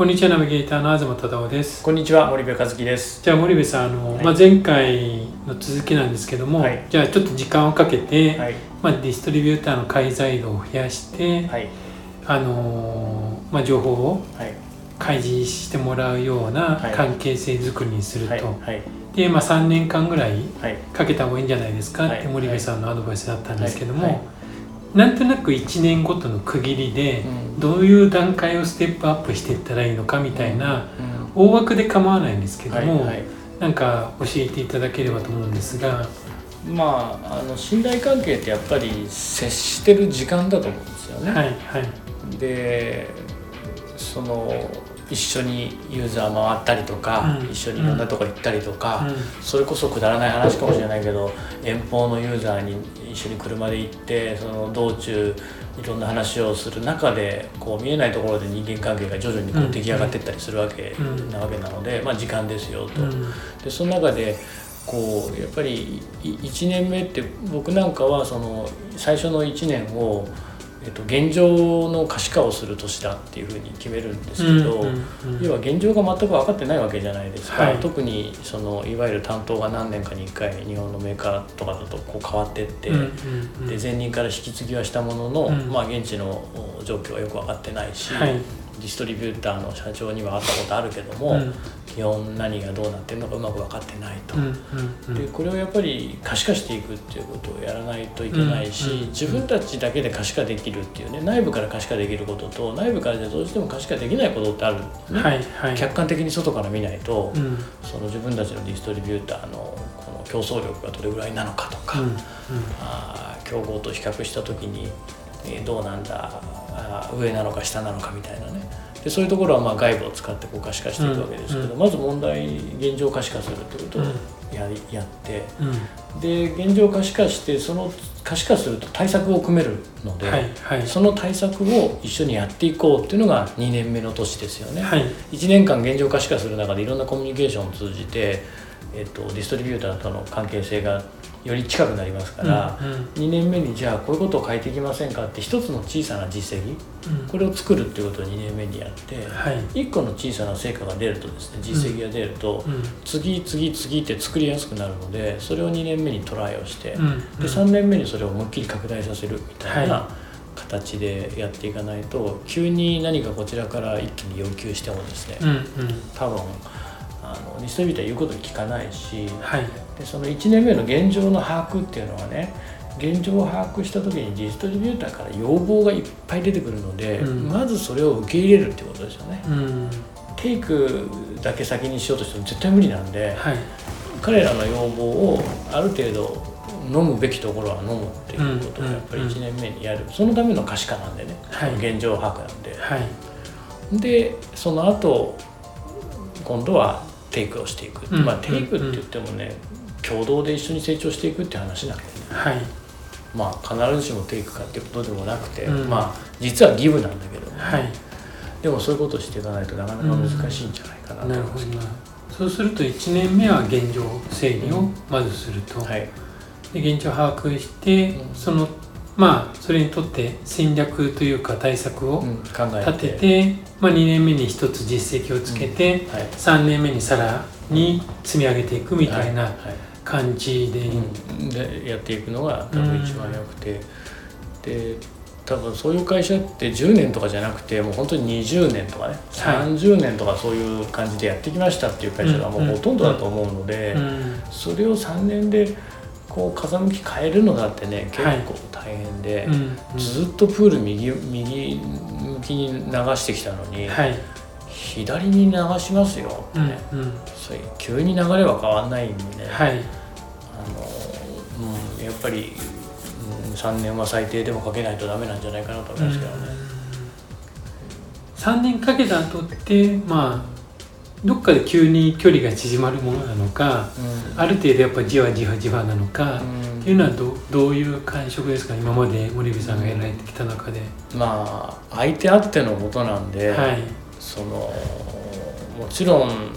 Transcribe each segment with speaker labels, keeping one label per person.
Speaker 1: こんにちはナビゲーターの東忠夫です。
Speaker 2: こんにちは森部和樹です。
Speaker 1: じゃあ森部さんあの、
Speaker 2: はい。
Speaker 1: まあ、前回の続きなんですけども、
Speaker 2: はい。
Speaker 1: じゃあちょっと時間をかけて、
Speaker 2: はい。
Speaker 1: まあ、ディストリビューターの解像度を増やして、
Speaker 2: はい。
Speaker 1: あのーまあ、情報を
Speaker 2: はい。
Speaker 1: 開示してもらうような
Speaker 2: はい。
Speaker 1: 関係性づくりにすると、で、まあ、3年間ぐらい
Speaker 2: はい。
Speaker 1: かけた方がいいんじゃないですかって
Speaker 2: はい。
Speaker 1: 森部さんのアドバイスだったんですけども、なんとなく1年ごとの区切りで
Speaker 2: うん。
Speaker 1: どういう段階をステップアップしていったらいいのかみたいな
Speaker 2: うん。
Speaker 1: 大枠で構わないんですけども、
Speaker 2: はいはい。
Speaker 1: なんか教えていただければと思うんですが、
Speaker 2: まああの信頼関係ってやっぱり接してる時間だと思うんですよね。
Speaker 1: はいはい。
Speaker 2: でその一緒にユーザー回ったりとか、
Speaker 1: うん。
Speaker 2: 一緒にいろんなとこ行ったりとか、
Speaker 1: う
Speaker 2: それこそくだらない話かもしれないけど遠方のユーザーに一緒に車で行ってその道中いろんな話をする中でこう見えないところで人間関係が徐々にこ
Speaker 1: う
Speaker 2: うん出来上がっていったりするわけ
Speaker 1: うん。
Speaker 2: なわけなので、まあ、時間ですよと。
Speaker 1: ん。
Speaker 2: でその中でこうやっぱり1年目って僕なんかはその最初の1年を、えっと、現状の可視化をする年だっていうふうに決めるんですけど、要は現状が全く分かってないわけじゃないですか、
Speaker 1: はい。
Speaker 2: 特にそのいわゆる担当が何年かに1回日本のメーカーとかだとこう変わってって、で前任から引き継ぎはしたものの、
Speaker 1: うん。
Speaker 2: まあ、現地のお状況はよく分かってないし、
Speaker 1: はい。
Speaker 2: ディストリビューターの社長には会ったことあるけども、
Speaker 1: うん
Speaker 2: 基本何がどうなってるのかうまく分かってないと。
Speaker 1: うんうんうん。
Speaker 2: でこれをやっぱり可視化していくっていうことをやらないといけないし、
Speaker 1: うんうん。
Speaker 2: 自分たちだけで可視化できるっていうね内部から可視化できることと内部からでどうしても可視化できないことってある、ね。
Speaker 1: はいはい。
Speaker 2: 客観的に外から見ないと、
Speaker 1: うん。
Speaker 2: その自分たちのディストリビューターのこの競争力がどれぐらいなのかとか、
Speaker 1: うん
Speaker 2: あー競合と比較した時に、えーどうなんだ上なのか下なのかみたいなねでそういうところはまあ外部を使ってこう可視化していくわけですけど、
Speaker 1: うん。
Speaker 2: まず問題現状可視化するってことを
Speaker 1: うん。
Speaker 2: やりやって。
Speaker 1: うん。
Speaker 2: で現状可視化してその可視化すると対策を組めるので、
Speaker 1: はいはい。
Speaker 2: その対策を一緒にやっていこうっていうのが2年目の年ですよね、
Speaker 1: はい。
Speaker 2: 1年間現状可視化する中でいろんなコミュニケーションを通じて、えっと、ディストリビューターとの関係性がより近くなりますから、
Speaker 1: うんうん。
Speaker 2: 2年目にじゃあこういうことを変えていきませんかって一つの小さな実績
Speaker 1: うん。
Speaker 2: これを作るっていうことを2年目にやって、
Speaker 1: はい。
Speaker 2: 1個の小さな成果が出るとですね実績が出ると、
Speaker 1: うん。
Speaker 2: 次次次って作りやすくなるのでそれを2年目にトライをして、
Speaker 1: うん。
Speaker 2: で3年目にそれを思いっきり拡大させるみたい
Speaker 1: は
Speaker 2: な形でやっていかないと、急に何かこちらから一気に要求してもですね、
Speaker 1: うんうん。
Speaker 2: 多分あのディストリビューター言うことに聞かないし
Speaker 1: はい。
Speaker 2: でその1年目の現状の把握っていうのはね現状を把握した時にディストリビューターから要望がいっぱい出てくるので、
Speaker 1: うん。
Speaker 2: まずそれを受け入れるってことですよね。
Speaker 1: うん。
Speaker 2: テイクだけ先にしようとしても絶対無理なんで、
Speaker 1: はい。
Speaker 2: 彼らの要望をある程度飲むべきところは飲むっていうことを
Speaker 1: うん
Speaker 2: やっぱり1年目にやる、そのための可視化なんでね、
Speaker 1: はい。
Speaker 2: 現状把握なんで。
Speaker 1: はい。
Speaker 2: でその後今度はテイクをしていく、
Speaker 1: うん。
Speaker 2: まあテイクって言ってもね、共同で一緒に成長していくって話なんでね。
Speaker 1: はい。
Speaker 2: まあ必ずしもテイクかっていうことでもなくて、
Speaker 1: うん。
Speaker 2: まあ実はギブなんだけども、
Speaker 1: はい。
Speaker 2: でもそういうことをしていかないとなかなか難しいんじゃないかなと思いますけど、
Speaker 1: なそうすると1年目は現状整理をまずすると、
Speaker 2: はい。
Speaker 1: で現状把握して、
Speaker 2: うん。
Speaker 1: そのまあそれにとって戦略というか対策を立てて、まあ、2年目に一つ実績をつけて、
Speaker 2: はい
Speaker 1: 3年目にさらに積み上げていくみたいな
Speaker 2: はいはい
Speaker 1: 感じで、
Speaker 2: うん。でやっていくのが多分一番良くて、で多分そういう会社って10年とかじゃなくてもう本当に20年とかね、
Speaker 1: はい。
Speaker 2: 30年とかそういう感じでやってきましたっていう会社がもうほとんどだと思うので、
Speaker 1: うん。
Speaker 2: それを3年でこう風向き変えるのだってね結
Speaker 1: はい。
Speaker 2: 構大変で、
Speaker 1: うん
Speaker 2: ずっとプール右右向きに流してきたのに、
Speaker 1: はい。
Speaker 2: 左に流しますよって
Speaker 1: うん
Speaker 2: ね、
Speaker 1: うん。
Speaker 2: それ急に流れは変わんないんでね、
Speaker 1: はい。
Speaker 2: あの、うん、やっぱり、うん、3年は最低でもかけないとダメなんじゃないかなと思いますけどね。
Speaker 1: 3年かけた後ってまあどっかで急に距離が縮まるものなのか
Speaker 2: うん。
Speaker 1: ある程度やっぱじわじわじわなのか、
Speaker 2: うん。
Speaker 1: っていうのはどどういう感触ですか？今まで森部さんがやられてきた中で、
Speaker 2: まあ相手あってのことなんで、
Speaker 1: はい。
Speaker 2: そのもちろん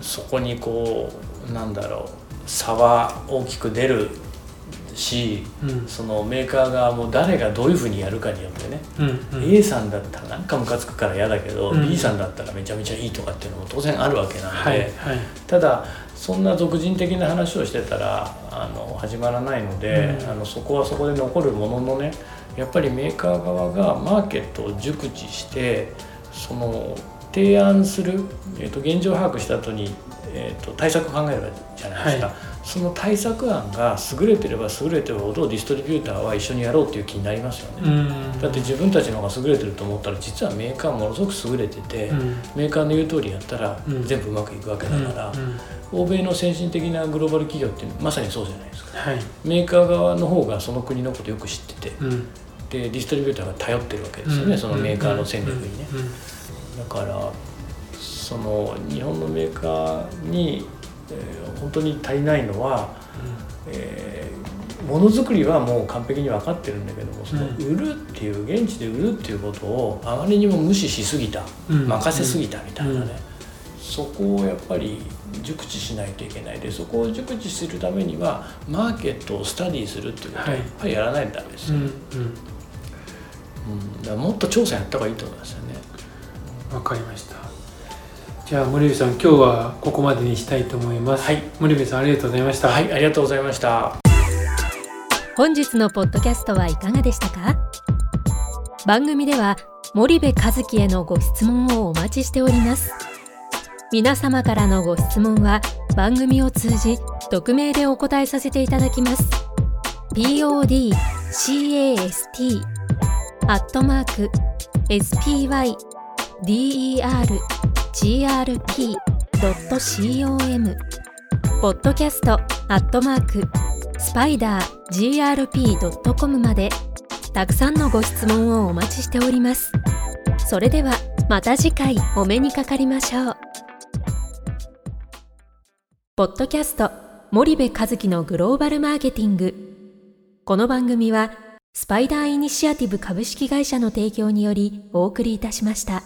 Speaker 2: そこにこうなんだろう差は大きく出るし
Speaker 1: うん。
Speaker 2: そのメーカー側も誰がどういうふうにやるかによってね、
Speaker 1: うんうん。
Speaker 2: A さんだったらなんかムカつくから嫌だけど、
Speaker 1: うん。
Speaker 2: B さんだったらめちゃめちゃいいとかっていうのも当然あるわけなんで、
Speaker 1: はいはい。
Speaker 2: ただそんな俗人的な話をしてたらあの始まらないので、
Speaker 1: うん。
Speaker 2: あのそこはそこで残るもののねやっぱりメーカー側がマーケットを熟知してその提案する、えー、と現状把握した後に、えー、と対策考えればいいじゃないですか、
Speaker 1: はい
Speaker 2: その対策案が優れてれば優れてるほどディストリビューターは一緒にやろうっていう気になりますよね。
Speaker 1: うん。
Speaker 2: だって自分たちの方が優れてると思ったら実はメーカーものすごく優れてて、
Speaker 1: うん。
Speaker 2: メーカーの言う通りやったら
Speaker 1: うん。
Speaker 2: 全部うまくいくわけだから、
Speaker 1: うん。
Speaker 2: 欧米の先進的なグローバル企業ってまさにそうじゃないですか。
Speaker 1: はい。
Speaker 2: メーカー側の方がその国のことよく知ってて
Speaker 1: うん。
Speaker 2: でディストリビューターが頼ってるわけですよね、そのメーカーの戦略にね、
Speaker 1: うん。
Speaker 2: だからその日本のメーカーに、えー本当に足りないのは、えーものづくりはもう完璧に分かってるんだけどもその
Speaker 1: うん。
Speaker 2: 売るっていう現地で売るっていうことをあまりにも無視しすぎた、
Speaker 1: うん。
Speaker 2: 任せすぎたみたいなね、
Speaker 1: うん。
Speaker 2: そこをやっぱり熟知しないといけない。でそこを熟知するためにはマーケットをスタディするっていうことは
Speaker 1: はい。
Speaker 2: やっぱりやらないとダメですよ、
Speaker 1: うんうん。
Speaker 2: うん。だからもっと調査やった方がいいと思いますよね。
Speaker 1: わかりましたじゃあ森部さん今日はここまでにしたいと思います。
Speaker 2: はい。
Speaker 1: 森部さんありがとうございました。
Speaker 2: はい、ありがとうございました。
Speaker 3: 本日のポッドキャストはいかがでしたか？番組では森部和樹へのご質問をお待ちしております。皆様からのご質問は番組を通じ匿名でお答えさせていただきます。podcast アットマーク grp.com ポッドキャストアットマークスパイダー grp.com までたくさんのご質問をお待ちしております。それではまた次回お目にかかりましょう。ポッドキャスト森部和樹のグローバルマーケティング。この番組はスパイダーイニシアティブ株式会社の提供によりお送りいたしました。